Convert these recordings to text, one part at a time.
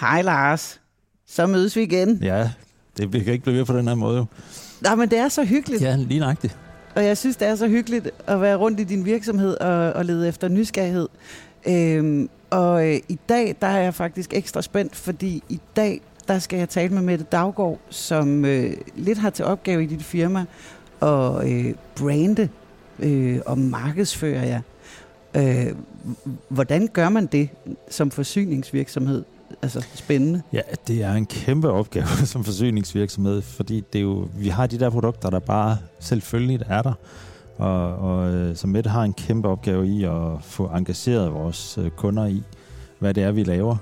Hej Lars. Så mødes vi igen. Ja, det kan ikke blive ved på den her måde. jo. Nej, men det er så hyggeligt. Ja, lige nøjagtigt. Og jeg synes, det er så hyggeligt at være rundt i din virksomhed og, og lede efter nysgerrighed. Øhm, og øh, i dag, der er jeg faktisk ekstra spændt, fordi i dag, der skal jeg tale med Mette Daggaard, som øh, lidt har til opgave i dit firma at øh, brande øh, og markedsføre jer. Øh, hvordan gør man det som forsyningsvirksomhed? Altså spændende. Ja, det er en kæmpe opgave som forsyningsvirksomhed, fordi det er jo, vi har de der produkter, der bare selvfølgelig er der. Og, og øh, som Mette har en kæmpe opgave i at få engageret vores øh, kunder i, hvad det er, vi laver.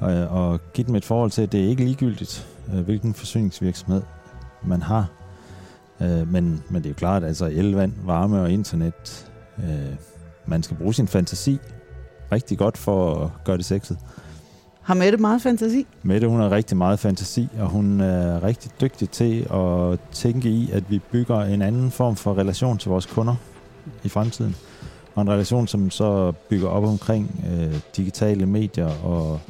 Og, og give dem et forhold til, at det er ikke ligegyldigt, øh, hvilken forsyningsvirksomhed man har. Men, men det er jo klart, altså el, vand, varme og internet, man skal bruge sin fantasi rigtig godt for at gøre det sexet. Har Mette meget fantasi? Mette, hun har rigtig meget fantasi, og hun er rigtig dygtig til at tænke i, at vi bygger en anden form for relation til vores kunder i fremtiden. Og en relation, som så bygger op omkring øh, digitale medier og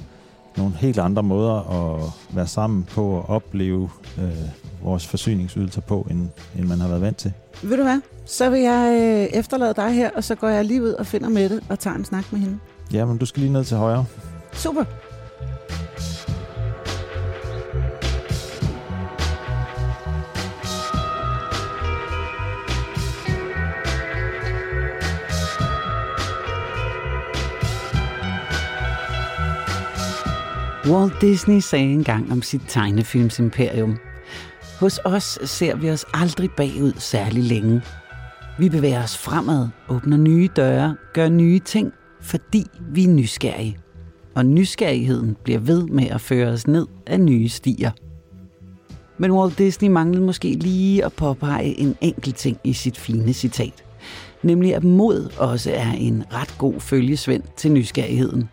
nogle helt andre måder at være sammen på og opleve øh, vores forsyningsydelser på, end, end man har været vant til. Ved du hvad? Så vil jeg øh, efterlade dig her, og så går jeg lige ud og finder Mette og tager en snak med hende. Ja, men du skal lige ned til højre. Super. Walt Disney sagde engang om sit tegnefilmsimperium. Hos os ser vi os aldrig bagud særlig længe. Vi bevæger os fremad, åbner nye døre, gør nye ting, fordi vi er nysgerrige. Og nysgerrigheden bliver ved med at føre os ned af nye stier. Men Walt Disney manglede måske lige at påpege en enkelt ting i sit fine citat. Nemlig at mod også er en ret god følgesvend til nysgerrigheden.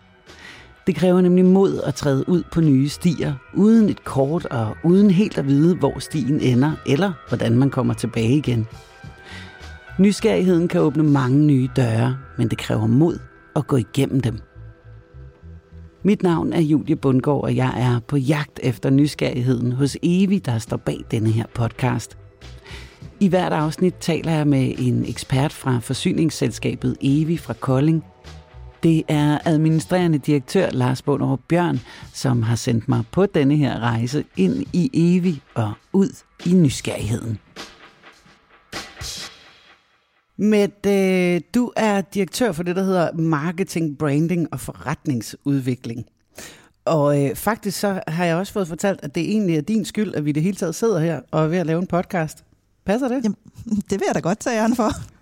Det kræver nemlig mod at træde ud på nye stier, uden et kort og uden helt at vide, hvor stien ender, eller hvordan man kommer tilbage igen. Nysgerrigheden kan åbne mange nye døre, men det kræver mod at gå igennem dem. Mit navn er Julie Bundgaard, og jeg er på jagt efter nysgerrigheden hos Evi, der står bag denne her podcast. I hvert afsnit taler jeg med en ekspert fra forsyningsselskabet Evi fra Kolding. Det er administrerende direktør Lars Bunderup Bjørn, som har sendt mig på denne her rejse ind i evig og ud i nysgerrigheden. Med, øh, du er direktør for det, der hedder marketing, branding og forretningsudvikling. Og øh, faktisk så har jeg også fået fortalt, at det egentlig er din skyld, at vi det hele taget sidder her og er ved at lave en podcast. Passer det? Jamen, det vil jeg da godt tage æren for.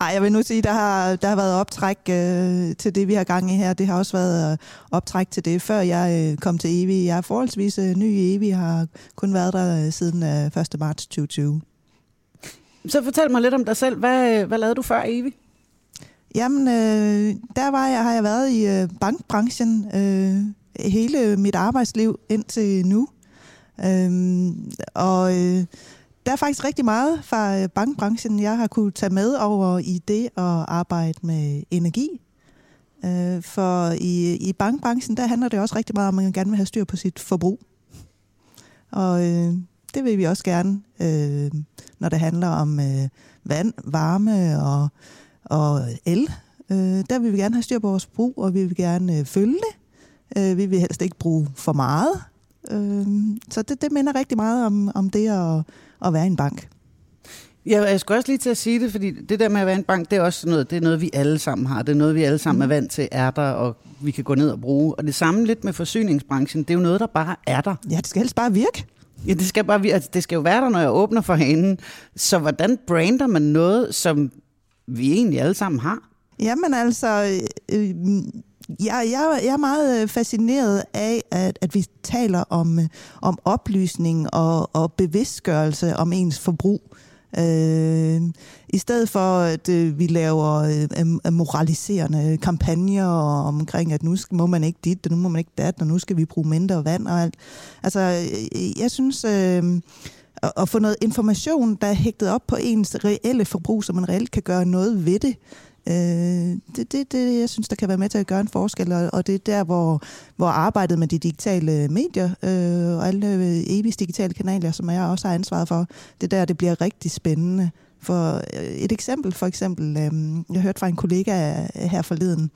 Ej, jeg vil nu sige, der har, der har været optræk øh, til det, vi har gang i her. Det har også været øh, optræk til det, før jeg øh, kom til Evi. Jeg er forholdsvis øh, ny i Evi, har kun været der øh, siden øh, 1. marts 2020. Så fortæl mig lidt om dig selv. Hvad, øh, hvad lavede du før Evi? Jamen, øh, der var jeg, har jeg været i øh, bankbranchen øh, hele mit arbejdsliv indtil nu. Øh, og øh, der er faktisk rigtig meget fra øh, bankbranchen, jeg har kunne tage med over i det at arbejde med energi. Øh, for i, i bankbranchen, der handler det også rigtig meget om, at man gerne vil have styr på sit forbrug. Og øh, det vil vi også gerne, øh, når det handler om øh, vand, varme og, og el. Øh, der vil vi gerne have styr på vores brug, og vi vil gerne øh, følge det. Øh, vi vil helst ikke bruge for meget. Øh, så det, det minder rigtig meget om, om det at, at være i en bank. Ja, jeg skulle også lige til at sige det, fordi det der med at være en bank, det er også noget, det er noget, vi alle sammen har. Det er noget, vi alle sammen er vant til, er der, og vi kan gå ned og bruge. Og det samme lidt med forsyningsbranchen, det er jo noget, der bare er der. Ja, det skal helst bare virke. Ja, det skal, bare, altså, det skal jo være der, når jeg åbner for hanen. Så hvordan brander man noget, som vi egentlig alle sammen har? Jamen altså, øh, jeg, jeg, jeg er meget øh, fascineret af, at, at vi taler om, øh, om oplysning og, og bevidstgørelse om ens forbrug. Øh, I stedet for, at øh, vi laver øh, moraliserende kampagner omkring, at nu skal, må man ikke dit, og nu må man ikke dat, og nu skal vi bruge mindre vand og alt. Altså, øh, jeg synes... Øh, at- at få noget information, der er hægtet op på ens reelle forbrug, så man reelt kan gøre noget ved det, Øh, det, det, det, jeg synes, der kan være med til at gøre en forskel, og, og det er der, hvor, hvor arbejdet med de digitale medier øh, og alle øh, evige digitale kanaler, som jeg også har ansvaret for, det er der, det bliver rigtig spændende. For øh, et eksempel, for eksempel, øh, jeg hørte fra en kollega her forleden,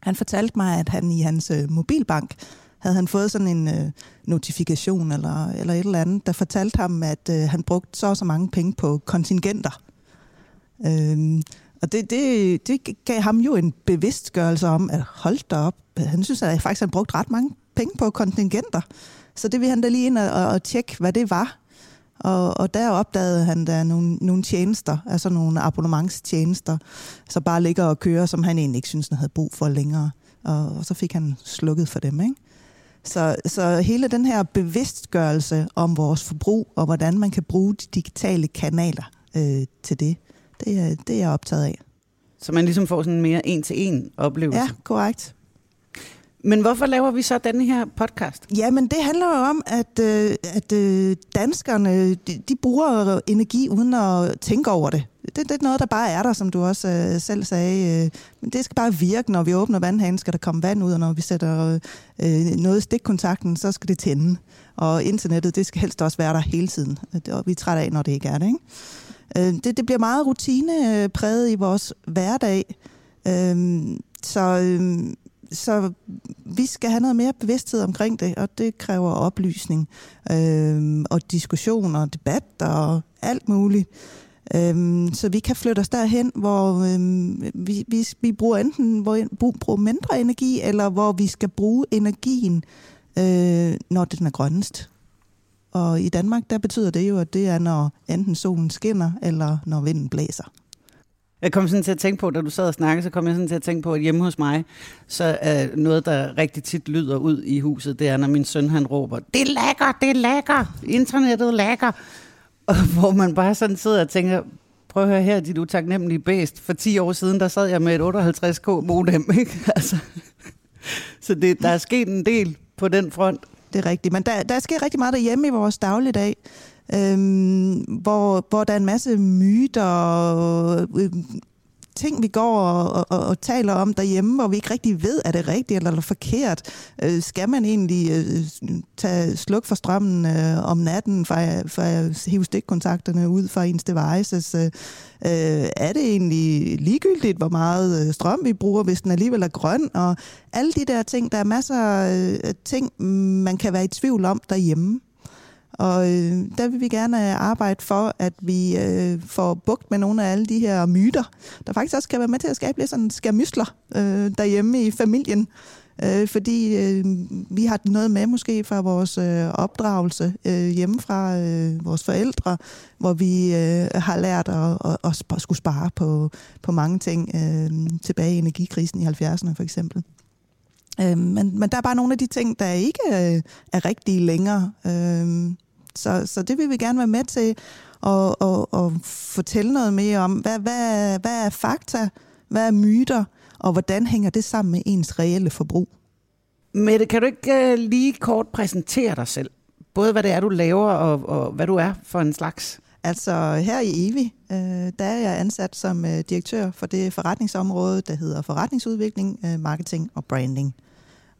han fortalte mig, at han i hans øh, mobilbank havde han fået sådan en øh, notifikation eller, eller et eller andet, der fortalte ham, at øh, han brugte så og så mange penge på kontingenter. Øh, og det, det, det gav ham jo en bevidstgørelse om, at hold da op, han synes at faktisk, han brugt ret mange penge på kontingenter. Så det vil han da lige ind og, og tjekke, hvad det var. Og, og der opdagede han der nogle, nogle tjenester, altså nogle abonnementstjenester, så bare ligger og kører, som han egentlig ikke synes, han havde brug for længere. Og, og så fik han slukket for dem, ikke? Så, så hele den her bevidstgørelse om vores forbrug, og hvordan man kan bruge de digitale kanaler øh, til det, det er, det er jeg optaget af. Så man ligesom får sådan en mere en-til-en oplevelse? Ja, korrekt. Men hvorfor laver vi så denne her podcast? Jamen, det handler jo om, at, øh, at øh, danskerne de, de bruger energi uden at tænke over det. det. Det er noget, der bare er der, som du også øh, selv sagde. Men det skal bare virke, når vi åbner vandhanen, skal der komme vand ud, og når vi sætter noget i stikkontakten, så skal det tænde. Og internettet, det skal helst også være der hele tiden. Og vi er trætte af, når det ikke er det, ikke? Øh, det, det bliver meget rutinepræget i vores hverdag. Øh, så, øh, så vi skal have noget mere bevidsthed omkring det, og det kræver oplysning øh, og diskussion og debat og alt muligt. Øhm, så vi kan flytte os derhen, hvor øhm, vi, vi, vi bruger enten hvor, bruger mindre energi, eller hvor vi skal bruge energien, øh, når den er grønnest. Og i Danmark, der betyder det jo, at det er, når enten solen skinner, eller når vinden blæser. Jeg kom sådan til at tænke på, da du sad og snakkede, så kom jeg sådan til at tænke på, at hjemme hos mig, så er noget, der rigtig tit lyder ud i huset, det er, når min søn han råber, det er lækker, det er lækker, internettet er lækker. Og hvor man bare sådan sidder og tænker, prøv at høre her, dit utaknemmelige bæst. For 10 år siden, der sad jeg med et 58k modem, ikke? Altså, så det, der er sket en del på den front det er rigtigt. Men der, der sker rigtig meget derhjemme i vores dagligdag, øhm, hvor, hvor der er en masse myter og øh, ting, vi går og, og, og taler om derhjemme, hvor vi ikke rigtig ved, er det rigtigt eller, eller forkert. Øh, skal man egentlig øh, tage sluk for strømmen øh, om natten for, for at hive stikkontakterne ud fra ens devices? Øh, øh, er det egentlig ligegyldigt, hvor meget øh, strøm vi bruger, hvis den alligevel er grøn? Og alle de der ting, der er masser øh, af øh, ting, man kan være i tvivl om derhjemme. Og øh, der vil vi gerne øh, arbejde for, at vi øh, får bugt med nogle af alle de her myter, der faktisk også kan være med til at skabe lidt sådan skærmysler øh, derhjemme i familien. Øh, fordi øh, vi har noget med måske fra vores øh, opdragelse øh, hjemme fra øh, vores forældre, hvor vi øh, har lært at, at, at, at skulle spare på, på mange ting øh, tilbage i energikrisen i 70'erne for eksempel. Øh, men, men der er bare nogle af de ting, der ikke øh, er rigtige længere. Øh, så, så det vil vi gerne være med til at, at, at fortælle noget mere om. Hvad, hvad, hvad er fakta? Hvad er myter? Og hvordan hænger det sammen med ens reelle forbrug? Mette, kan du ikke uh, lige kort præsentere dig selv? Både hvad det er, du laver, og, og hvad du er for en slags? Altså her i EVI, øh, der er jeg ansat som øh, direktør for det forretningsområde, der hedder forretningsudvikling, øh, marketing og branding.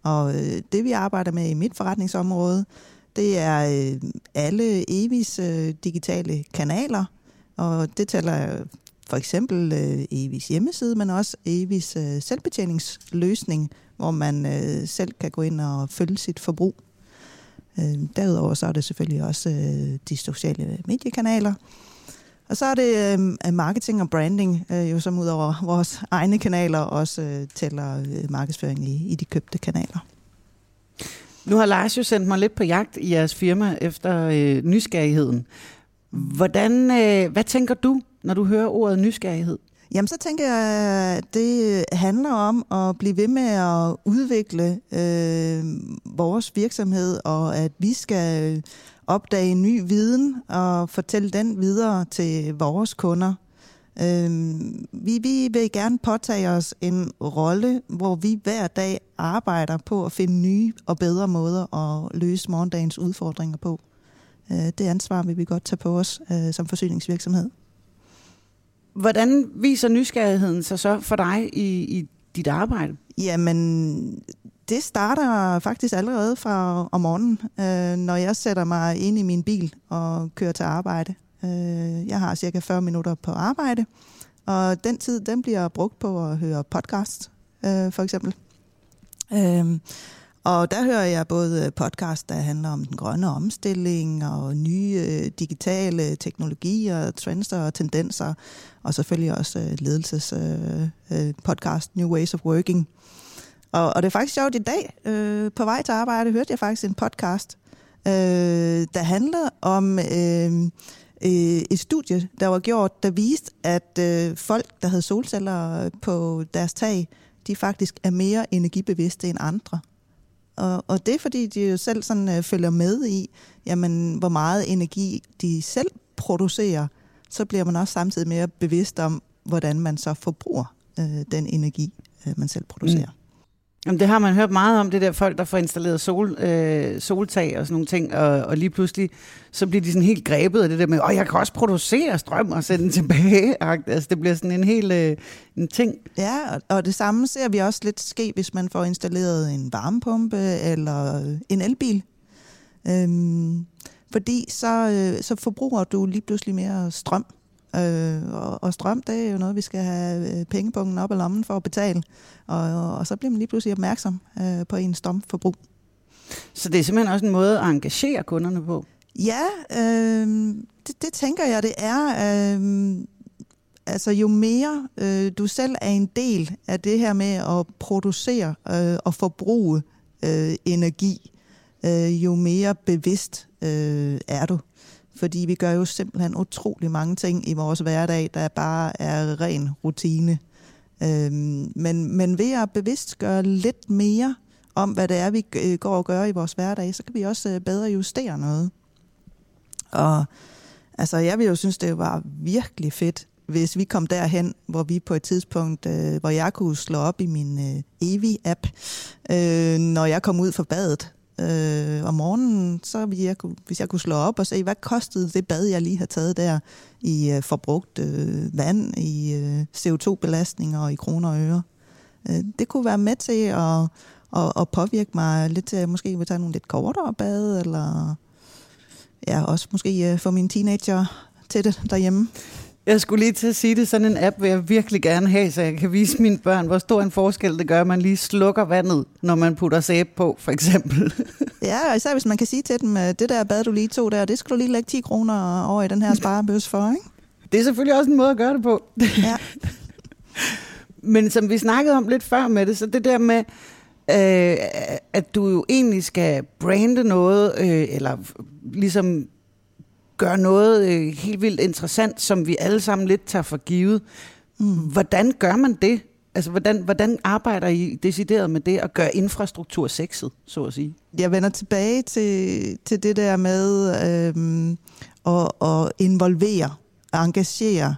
Og øh, det vi arbejder med i mit forretningsområde, det er øh, alle Evis øh, digitale kanaler, og det tæller for eksempel øh, Evis hjemmeside, men også Evis øh, selvbetjeningsløsning, hvor man øh, selv kan gå ind og følge sit forbrug. Øh, derudover så er det selvfølgelig også øh, de sociale mediekanaler. Og så er det øh, marketing og branding, øh, jo som ud over vores egne kanaler også øh, tæller øh, markedsføring i, i de købte kanaler. Nu har Lars jo sendt mig lidt på jagt i jeres firma efter øh, nysgerrigheden. Hvordan, øh, hvad tænker du, når du hører ordet nysgerrighed? Jamen, så tænker jeg, at det handler om at blive ved med at udvikle øh, vores virksomhed, og at vi skal opdage ny viden og fortælle den videre til vores kunder. Øh, vi, vi vil gerne påtage os en rolle, hvor vi hver dag arbejder på at finde nye og bedre måder at løse morgendagens udfordringer på. Øh, det ansvar vil vi godt tage på os øh, som forsyningsvirksomhed. Hvordan viser nysgerrigheden sig så for dig i, i dit arbejde? Jamen, det starter faktisk allerede fra om morgenen, øh, når jeg sætter mig ind i min bil og kører til arbejde. Øh, jeg har cirka 40 minutter på arbejde, og den tid den bliver brugt på at høre podcast, øh, for eksempel. Øh, og der hører jeg både podcast, der handler om den grønne omstilling og nye øh, digitale teknologier, trends og tendenser, og selvfølgelig også øh, ledelses øh, øh podcast New Ways of Working. Og, og det er faktisk sjovt i dag, øh, på vej til arbejde, hørte jeg faktisk en podcast, øh, der handlede om øh, øh, et studie, der var gjort, der viste, at øh, folk, der havde solceller på deres tag, de faktisk er mere energibevidste end andre. Og, og det er fordi, de jo selv sådan, øh, følger med i, jamen, hvor meget energi de selv producerer, så bliver man også samtidig mere bevidst om, hvordan man så forbruger øh, den energi, øh, man selv producerer. Mm. Jamen, det har man hørt meget om, det der folk, der får installeret sol, øh, soltag og sådan nogle ting, og, og lige pludselig, så bliver de sådan helt grebet af det der med, åh, jeg kan også producere strøm og sende den tilbage. Altså, det bliver sådan en helt øh, en ting. Ja, og, og det samme ser vi også lidt ske, hvis man får installeret en varmepumpe eller en elbil. Øhm, fordi så, øh, så forbruger du lige pludselig mere strøm. Øh, og, og strøm, det er jo noget, vi skal have øh, pengepunkten op i lommen for at betale. Og, og så bliver man lige pludselig opmærksom øh, på en strømforbrug. Så det er simpelthen også en måde at engagere kunderne på? Ja, øh, det, det tænker jeg, det er. Øh, altså jo mere øh, du selv er en del af det her med at producere øh, og forbruge øh, energi, øh, jo mere bevidst øh, er du. Fordi vi gør jo simpelthen utrolig mange ting i vores hverdag, der bare er ren rutine. Øhm, men, men ved at bevidst gøre lidt mere om, hvad det er, vi øh, går og gør i vores hverdag, så kan vi også øh, bedre justere noget. Og altså, jeg vil jo synes, det var virkelig fedt, hvis vi kom derhen, hvor vi på et tidspunkt, øh, hvor jeg kunne slå op i min øh, Evi-app, øh, når jeg kom ud fra badet, øh, om morgenen, så ville jeg, hvis jeg kunne slå op og se, hvad kostede det bad, jeg lige har taget der i øh, forbrugt øh, vand, i øh, CO2-belastninger og i kroner og øre. Øh, det kunne være med til at, at, at påvirke mig lidt til, at jeg måske vil tage nogle lidt kortere bad, eller ja, også måske øh, få mine teenager til det derhjemme. Jeg skulle lige til at sige det, sådan en app vil jeg virkelig gerne have, så jeg kan vise mine børn, hvor stor en forskel det gør, at man lige slukker vandet, når man putter sæbe på, for eksempel. ja, og især hvis man kan sige til dem, det der bad, du lige tog der, det skal du lige lægge 10 kroner over i den her sparebøs for, ikke? Det er selvfølgelig også en måde at gøre det på. ja. Men som vi snakkede om lidt før med det, så det der med, øh, at du jo egentlig skal brande noget, øh, eller ligesom gør noget øh, helt vildt interessant, som vi alle sammen lidt tager for givet. Mm. Hvordan gør man det? Altså, hvordan, hvordan arbejder I decideret med det at gøre infrastruktur sexet, så at sige? Jeg vender tilbage til, til det der med øhm, at, at involvere, engagere.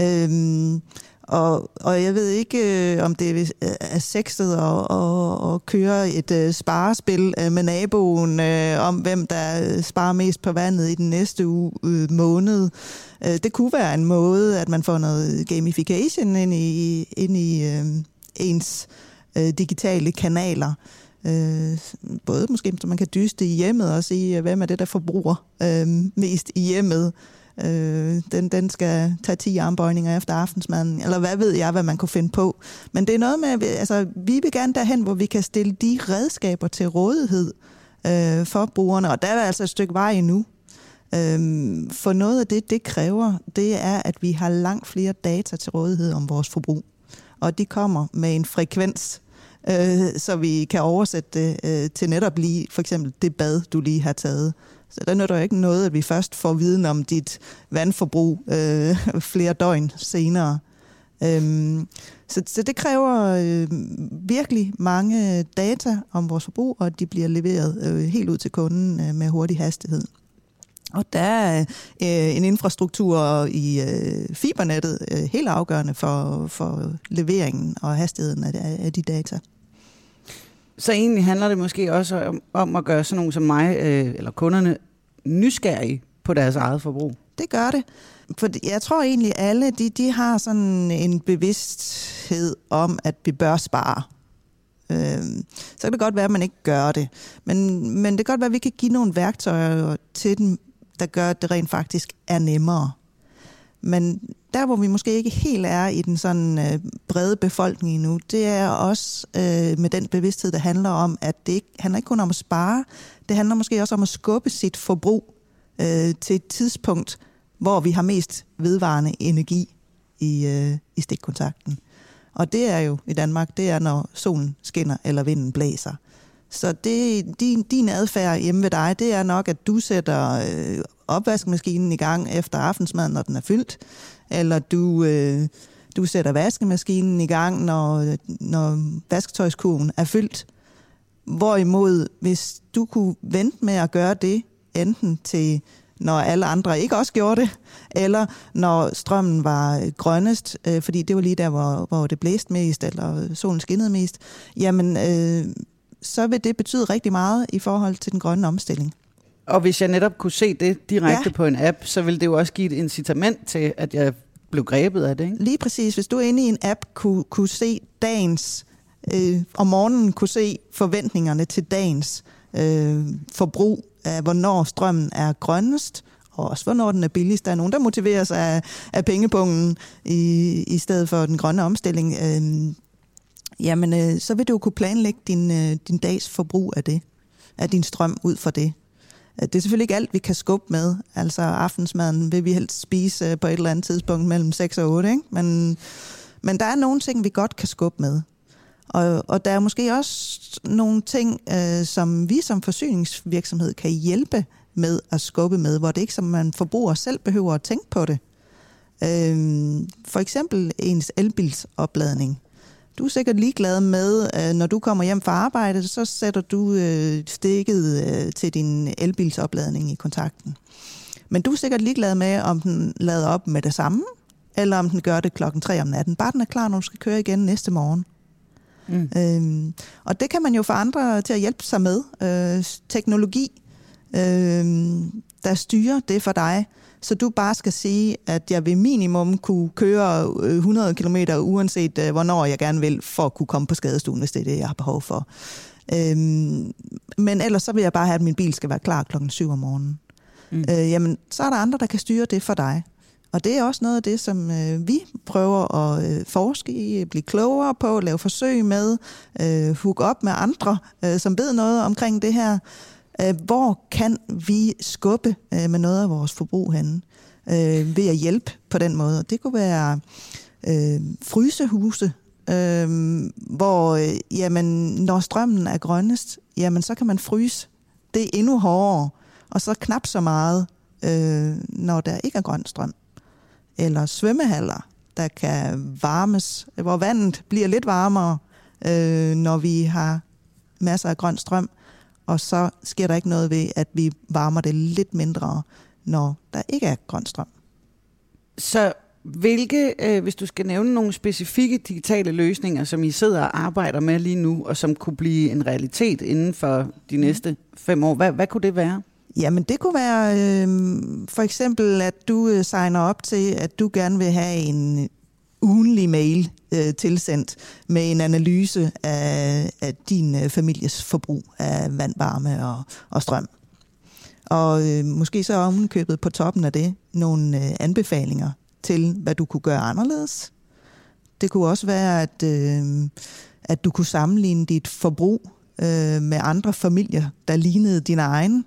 Øhm, og, og jeg ved ikke, øh, om det øh, er sexet at, at, at køre et øh, sparespil øh, med naboen øh, om, hvem der øh, sparer mest på vandet i den næste uge, øh, måned. Øh, det kunne være en måde, at man får noget gamification ind i, ind i øh, ens øh, digitale kanaler. Øh, både måske, så man kan dyste i hjemmet og sige, øh, hvem er det, der forbruger øh, mest i hjemmet. Øh, den, den skal tage 10 armbøjninger efter aftensmaden, eller hvad ved jeg, hvad man kunne finde på. Men det er noget med, altså vi vil gerne derhen, hvor vi kan stille de redskaber til rådighed øh, for brugerne, og der er altså et stykke vej endnu. Øh, for noget af det, det kræver, det er, at vi har langt flere data til rådighed om vores forbrug. Og de kommer med en frekvens, øh, så vi kan oversætte det øh, til netop lige for eksempel det bad, du lige har taget. Så der nytter jo ikke noget, at vi først får viden om dit vandforbrug øh, flere døgn senere. Øhm, så, så det kræver øh, virkelig mange data om vores forbrug, og at de bliver leveret øh, helt ud til kunden øh, med hurtig hastighed. Og der er øh, en infrastruktur i øh, fibernettet øh, helt afgørende for, for leveringen og hastigheden af, af de data. Så egentlig handler det måske også om, om at gøre sådan nogen som mig, øh, eller kunderne, nysgerrige på deres eget forbrug. Det gør det. for jeg tror egentlig, alle de, de har sådan en bevidsthed om, at vi bør spare. Øh, så kan det godt være, at man ikke gør det. Men, men det kan godt være, at vi kan give nogle værktøjer til dem, der gør, at det rent faktisk er nemmere. Men der, hvor vi måske ikke helt er i den sådan øh, brede befolkning endnu, det er også øh, med den bevidsthed, der handler om, at det ikke handler ikke kun om at spare, det handler måske også om at skubbe sit forbrug øh, til et tidspunkt, hvor vi har mest vedvarende energi i, øh, i stikkontakten. Og det er jo i Danmark, det er, når solen skinner eller vinden blæser. Så det, din, din adfærd hjemme ved dig, det er nok, at du sætter øh, opvaskemaskinen i gang efter aftensmaden, når den er fyldt, eller du, øh, du sætter vaskemaskinen i gang, når, når vasketøjskurven er fyldt. Hvorimod, hvis du kunne vente med at gøre det, enten til når alle andre ikke også gjorde det, eller når strømmen var grønnest, øh, fordi det var lige der, hvor, hvor det blæste mest, eller solen skinnede mest, jamen øh, så vil det betyde rigtig meget i forhold til den grønne omstilling. Og hvis jeg netop kunne se det direkte ja. på en app, så ville det jo også give et incitament til, at jeg blev grebet af det, ikke? Lige præcis. Hvis du inde i en app kunne, kunne se dagens, øh, om morgenen kunne se forventningerne til dagens øh, forbrug af, hvornår strømmen er grønnest, og også hvornår den er billigst. Der er nogen, der motiveres af, af pengepungen i, i stedet for den grønne omstilling. Øh, jamen, øh, så vil du kunne planlægge din, øh, din dags forbrug af det, af din strøm ud for det. Øh, det er selvfølgelig ikke alt, vi kan skubbe med. Altså aftensmaden vil vi helst spise øh, på et eller andet tidspunkt mellem 6 og 8, ikke? Men, men der er nogle ting, vi godt kan skubbe med. Og, og der er måske også nogle ting, øh, som vi som forsyningsvirksomhed kan hjælpe med at skubbe med, hvor det ikke som man forbruger selv behøver at tænke på det. Øh, for eksempel ens elbilsopladning. Du er sikkert ligeglad med, øh, når du kommer hjem fra arbejde, så sætter du øh, stikket øh, til din elbilsopladning i kontakten. Men du er sikkert ligeglad med, om den lader op med det samme, eller om den gør det klokken 3 om natten. Bare den er klar, når du skal køre igen næste morgen. Mm. Øhm, og det kan man jo få andre til at hjælpe sig med. Øh, teknologi, øh, der styrer det for dig, så du bare skal sige, at jeg vil minimum kunne køre 100 km uanset øh, hvornår jeg gerne vil, for at kunne komme på skadestuen, hvis det er det, jeg har behov for. Øhm, men ellers så vil jeg bare have, at min bil skal være klar klokken 7 om morgenen. Mm. Øh, jamen, så er der andre, der kan styre det for dig. Og det er også noget af det, som øh, vi prøver at øh, forske i, blive klogere på, lave forsøg med, øh, hook op med andre, øh, som ved noget omkring det her. Øh, hvor kan vi skubbe øh, med noget af vores forbrug henne? Øh, ved at hjælpe på den måde. Det kunne være øh, frysehuse, øh, hvor øh, jamen, når strømmen er grønnest, jamen, så kan man fryse det endnu hårdere, og så knap så meget, øh, når der ikke er grøn strøm. Eller svømmehaller, der kan varmes, hvor vandet bliver lidt varmere, øh, når vi har masser af grøn strøm og så sker der ikke noget ved, at vi varmer det lidt mindre, når der ikke er grøn strøm. Så hvilke, øh, hvis du skal nævne nogle specifikke digitale løsninger, som I sidder og arbejder med lige nu, og som kunne blive en realitet inden for de næste fem år, hvad, hvad kunne det være? Jamen det kunne være øh, for eksempel, at du øh, signer op til, at du gerne vil have en ugenlig mail øh, tilsendt med en analyse af, af din øh, families forbrug af vand, varme og, og strøm. Og øh, måske så omkøbet på toppen af det nogle øh, anbefalinger til, hvad du kunne gøre anderledes. Det kunne også være, at, øh, at du kunne sammenligne dit forbrug øh, med andre familier, der lignede din egen,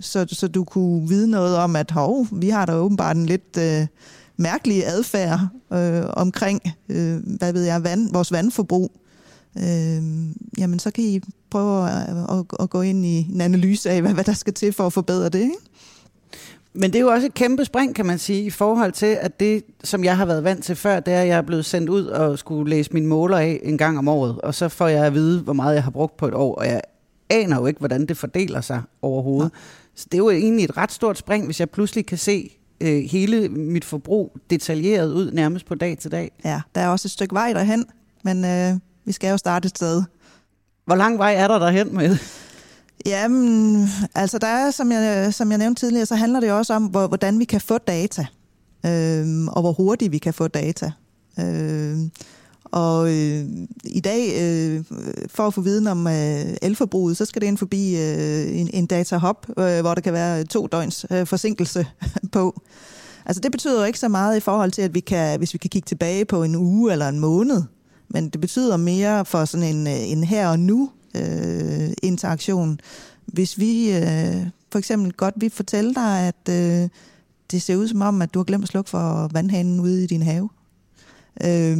så, så du kunne vide noget om, at hov, vi har da åbenbart en lidt... Øh, mærkelige adfærd øh, omkring, øh, hvad ved jeg, vand, vores vandforbrug, øh, jamen så kan I prøve at, at, at gå ind i en analyse af, hvad, hvad der skal til for at forbedre det. Ikke? Men det er jo også et kæmpe spring, kan man sige, i forhold til, at det, som jeg har været vant til før, det er, at jeg er blevet sendt ud og skulle læse mine måler af en gang om året, og så får jeg at vide, hvor meget jeg har brugt på et år, og jeg aner jo ikke, hvordan det fordeler sig overhovedet. Ja. Så det er jo egentlig et ret stort spring, hvis jeg pludselig kan se, øh, hele mit forbrug detaljeret ud nærmest på dag til dag. Ja, der er også et stykke vej derhen, men øh, vi skal jo starte et sted. Hvor lang vej er der derhen med? Jamen, altså der er, som jeg, som jeg nævnte tidligere, så handler det også om, hvor, hvordan vi kan få data. øh, og hvor hurtigt vi kan få data. Øh, og øh, i dag, øh, for at få viden om øh, elforbruget, så skal det ind forbi øh, en, en datahop, øh, hvor der kan være to døgns øh, forsinkelse på. Altså det betyder jo ikke så meget i forhold til, at vi kan, hvis vi kan kigge tilbage på en uge eller en måned, men det betyder mere for sådan en, øh, en her og nu øh, interaktion. Hvis vi øh, for eksempel godt vil fortælle dig, at øh, det ser ud som om, at du har glemt at slukke for vandhanen ude i din have, øh,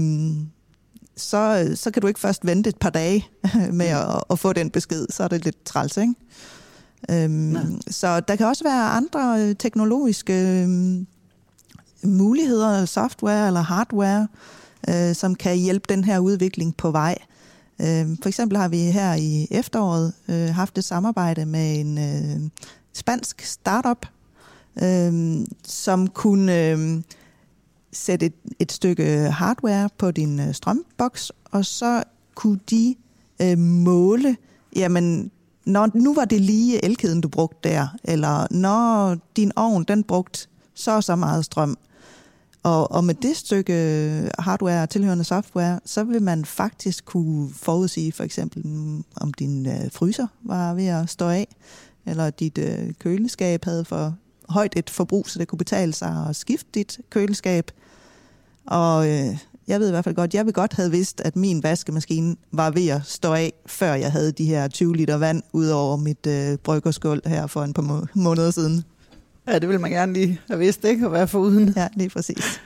så, så kan du ikke først vente et par dage med at, at få den besked. Så er det lidt træls, ikke? Øhm, så der kan også være andre øh, teknologiske øhm, muligheder, software eller hardware, øh, som kan hjælpe den her udvikling på vej. Øh, for eksempel har vi her i efteråret øh, haft et samarbejde med en øh, spansk startup, øh, som kunne øh, sætte et, et stykke hardware på din øh, strømboks, og så kunne de øh, måle, jamen, når nu var det lige elkæden, du brugte der, eller når din ovn, den brugt så og så meget strøm. Og, og med det stykke øh, hardware og tilhørende software, så vil man faktisk kunne forudsige for eksempel, om din øh, fryser var ved at stå af, eller dit øh, køleskab havde for højt et forbrug, så det kunne betale sig at skifte dit køleskab. Og øh, jeg ved i hvert fald godt, jeg vil godt have vidst, at min vaskemaskine var ved at stå af, før jeg havde de her 20 liter vand ud over mit øh, bryggerskål her for en par må- måneder siden. Ja, det vil man gerne lige have vidst, ikke? At være foruden. Ja, lige præcis.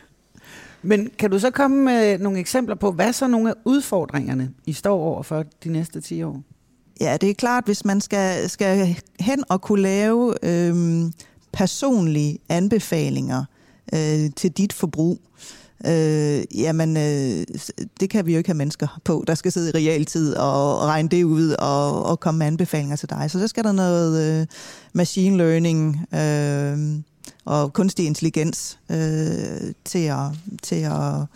Men kan du så komme med nogle eksempler på, hvad så nogle af udfordringerne, I står over for de næste 10 år? Ja, det er klart, hvis man skal, skal hen og kunne lave øhm, personlige anbefalinger øh, til dit forbrug, øh, jamen øh, det kan vi jo ikke have mennesker på, der skal sidde i realtid og regne det ud og, og komme med anbefalinger til dig. Så så skal der noget øh, machine learning øh, og kunstig intelligens øh, til at, til at,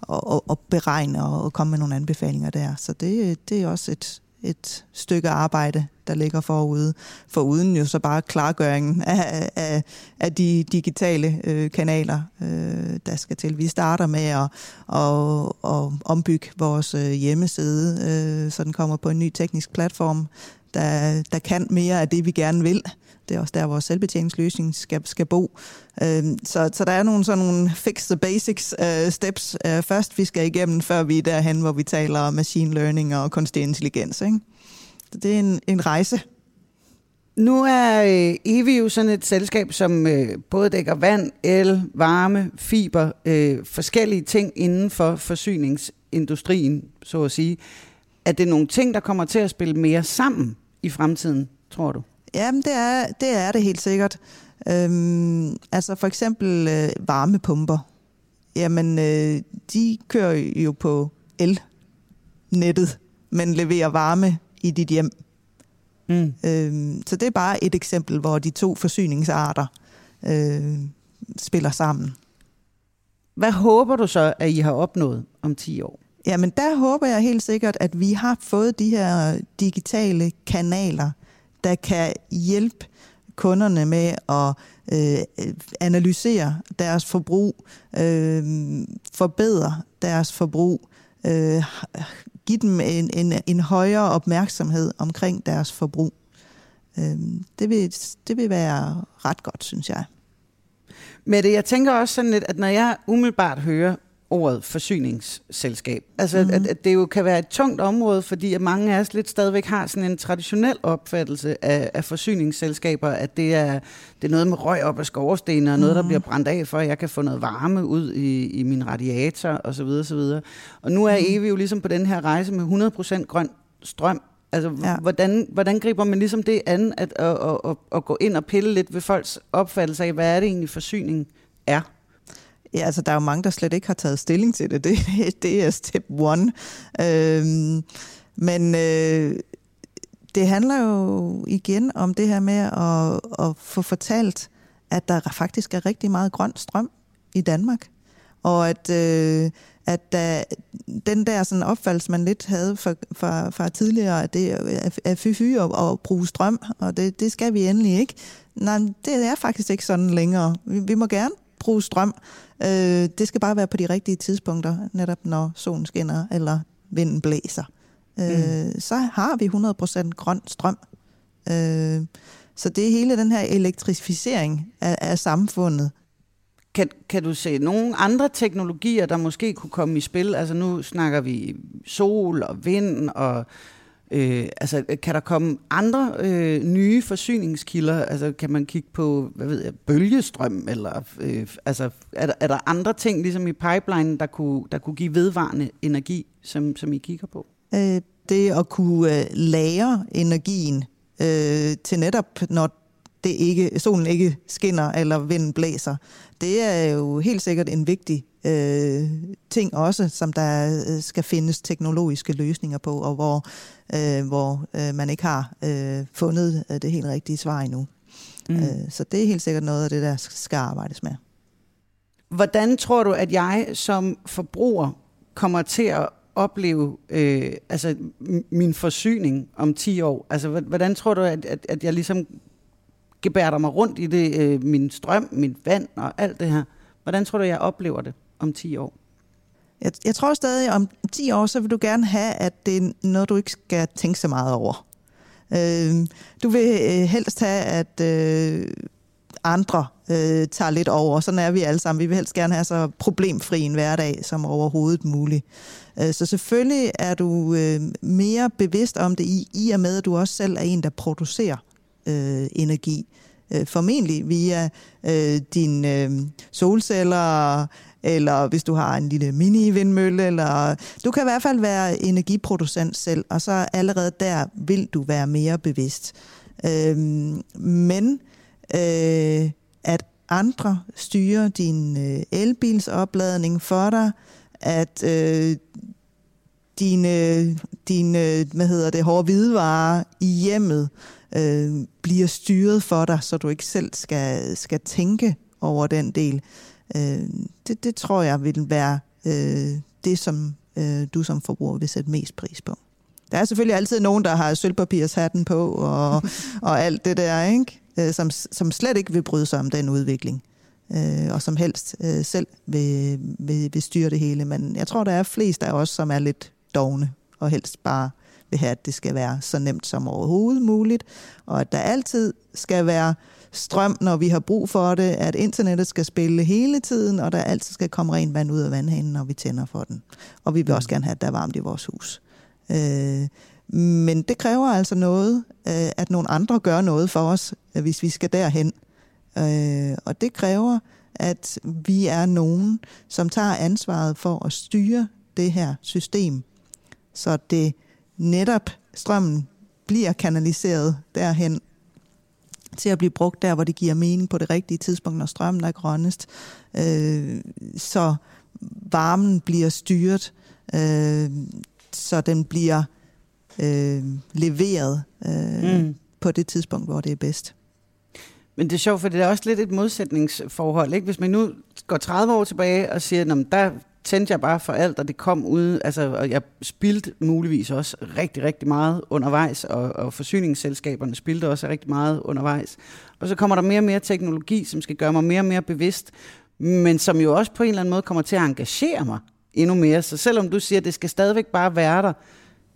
og, og, og beregne og komme med nogle anbefalinger der. Så det, det er også et, et stykke arbejde, der ligger forude. For uden jo så bare klargøringen af, af, af de digitale øh, kanaler, øh, der skal til. Vi starter med at, at, at ombygge vores øh, hjemmeside, øh, så den kommer på en ny teknisk platform, der, der kan mere af det, vi gerne vil. Det er også der, vores selvbetjeningsløsning skal, skal bo. Øh, så, så der er nogle sådan nogle fix the basics øh, steps øh, først, vi skal igennem, før vi er derhen, hvor vi taler om machine learning og kunstig intelligens. Ikke? Så det er en, en rejse. Nu er øh, Evi jo sådan et selskab, som øh, både dækker vand, el, varme, fiber, øh, forskellige ting inden for forsyningsindustrien, så at sige. Er det nogle ting, der kommer til at spille mere sammen i fremtiden, tror du? Jamen, det er det, er det helt sikkert. Øhm, altså for eksempel øh, varmepumper. Jamen, øh, de kører jo på elnettet, men leverer varme i dit hjem. Mm. Øhm, så det er bare et eksempel, hvor de to forsyningsarter øh, spiller sammen. Hvad håber du så, at I har opnået om 10 år? Jamen, der håber jeg helt sikkert, at vi har fået de her digitale kanaler, der kan hjælpe kunderne med at øh, analysere deres forbrug, øh, forbedre deres forbrug, øh, give dem en, en, en højere opmærksomhed omkring deres forbrug. Øh, det, vil, det vil være ret godt, synes jeg. Men jeg tænker også sådan lidt, at når jeg umiddelbart hører ordet forsyningsselskab. Altså, mm-hmm. at, at det jo kan være et tungt område, fordi at mange af os lidt stadigvæk har sådan en traditionel opfattelse af, af forsyningsselskaber, at det er, det er noget med røg op af skorstenen, og noget, mm-hmm. der bliver brændt af, for at jeg kan få noget varme ud i, i min radiator, og så videre, så videre. Og nu er mm-hmm. Evi jo ligesom på den her rejse med 100% grøn strøm. Altså, ja. hvordan, hvordan griber man ligesom det an, at, at, at, at, at gå ind og pille lidt ved folks opfattelse af, hvad er det egentlig forsyning er? Ja, altså der er jo mange, der slet ikke har taget stilling til det. Det, det er step one. Øhm, men øh, det handler jo igen om det her med at, at få fortalt, at der faktisk er rigtig meget grøn strøm i Danmark. Og at, øh, at da, den der sådan opfattelse, man lidt havde fra, fra, fra tidligere, at det er fy at, at bruge strøm, og det, det skal vi endelig ikke. Nej, det er faktisk ikke sådan længere. Vi, vi må gerne bruge strøm. Øh, det skal bare være på de rigtige tidspunkter, netop når solen skinner eller vinden blæser. Øh, mm. Så har vi 100% grøn strøm. Øh, så det er hele den her elektrificering af, af samfundet. Kan, kan du se nogle andre teknologier, der måske kunne komme i spil? Altså nu snakker vi sol og vind og Øh, altså, kan der komme andre øh, nye forsyningskilder? Altså, kan man kigge på, hvad ved jeg, bølgestrøm? Eller, øh, altså, er der, er der andre ting, ligesom i pipeline, der kunne, der kunne give vedvarende energi, som, som I kigger på? Øh, det at kunne øh, lære energien øh, til netop, når det ikke, solen ikke skinner eller vinden blæser. Det er jo helt sikkert en vigtig øh, ting også, som der øh, skal findes teknologiske løsninger på, og hvor, øh, hvor øh, man ikke har øh, fundet øh, det helt rigtige svar endnu. Mm. Øh, så det er helt sikkert noget af det, der skal arbejdes med. Hvordan tror du, at jeg som forbruger kommer til at opleve øh, altså min forsyning om 10 år? Altså, hvordan tror du, at, at, at jeg ligesom gebærder mig rundt i det, øh, min strøm, mit vand og alt det her? Hvordan tror du, jeg oplever det om 10 år? Jeg, jeg tror stadig, om 10 år, så vil du gerne have, at det er noget, du ikke skal tænke så meget over. Øh, du vil øh, helst have, at øh, andre øh, tager lidt over. Sådan er vi alle sammen. Vi vil helst gerne have så problemfri en hverdag som overhovedet muligt. Øh, så selvfølgelig er du øh, mere bevidst om det i, i og med, at du også selv er en, der producerer øh, energi. Øh, formentlig via øh, dine øh, solceller, eller hvis du har en lille mini-vindmølle, eller du kan i hvert fald være energiproducent selv, og så allerede der vil du være mere bevidst. Øh, men øh, at andre styrer din øh, elbilsopladning for dig, at øh, dine, dine hvad hedder det, hårde hvidevarer i hjemmet øh, bliver styret for dig, så du ikke selv skal, skal tænke over den del. Øh, det, det tror jeg vil være øh, det, som øh, du som forbruger vil sætte mest pris på. Der er selvfølgelig altid nogen, der har sølvpapirshatten på og, og alt det der, ikke? Øh, som, som slet ikke vil bryde sig om den udvikling, øh, og som helst øh, selv vil, vil, vil styre det hele. Men jeg tror, der er flest af os, som er lidt dogne og helst bare vil have, at det skal være så nemt som overhovedet muligt, og at der altid skal være strøm, når vi har brug for det, at internettet skal spille hele tiden, og der altid skal komme rent vand ud af vandhanen, når vi tænder for den. Og vi vil også mm. gerne have, at der er varmt i vores hus. Øh, men det kræver altså noget, øh, at nogle andre gør noget for os, øh, hvis vi skal derhen. Øh, og det kræver, at vi er nogen, som tager ansvaret for at styre det her system, så det netop strømmen bliver kanaliseret derhen til at blive brugt der, hvor det giver mening på det rigtige tidspunkt, når strømmen er grønnest. Øh, så varmen bliver styret, øh, så den bliver øh, leveret øh, mm. på det tidspunkt, hvor det er bedst. Men det er sjovt, for det er også lidt et modsætningsforhold. Ikke? Hvis man nu går 30 år tilbage og siger, at der tændte jeg bare for alt, og det kom ud, altså, og jeg spildte muligvis også rigtig, rigtig meget undervejs, og, og forsyningsselskaberne spildte også rigtig meget undervejs. Og så kommer der mere og mere teknologi, som skal gøre mig mere og mere bevidst, men som jo også på en eller anden måde kommer til at engagere mig endnu mere. Så selvom du siger, at det skal stadigvæk bare være der,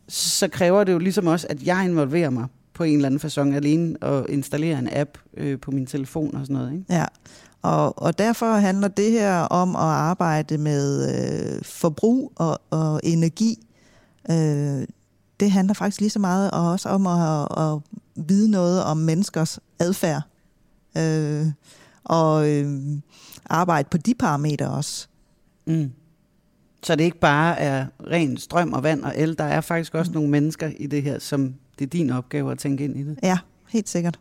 så kræver det jo ligesom også, at jeg involverer mig på en eller anden façon alene og installere en app øh, på min telefon og sådan noget. Ikke? Ja, og, og derfor handler det her om at arbejde med øh, forbrug og, og energi. Øh, det handler faktisk lige så meget også om at, at vide noget om menneskers adfærd. Øh, og øh, arbejde på de parametre også. Mm. Så det ikke bare er ren strøm og vand og el. Der er faktisk også mm. nogle mennesker i det her, som det er din opgave at tænke ind i det. Ja, helt sikkert.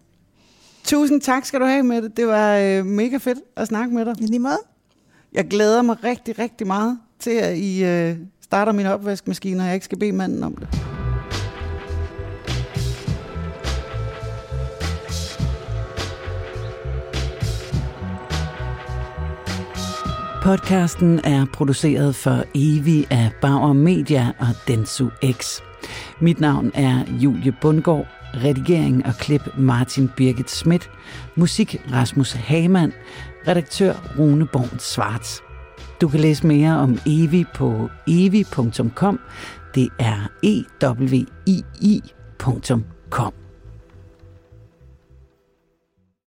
Tusind tak skal du have med det. Det var øh, mega fedt at snakke med dig. I lige måde. Jeg glæder mig rigtig, rigtig meget til, at I øh, starter min opvaskemaskine, og jeg ikke skal bede manden om det. Podcasten er produceret for Evi af Bauer Media og Densu X. Mit navn er Julie Bundgaard. Redigering og klip Martin Birgit Schmidt. Musik Rasmus Hagemann, Redaktør Rune Born Svarts. Du kan læse mere om Evi på evi.com. Det er e w i i.com.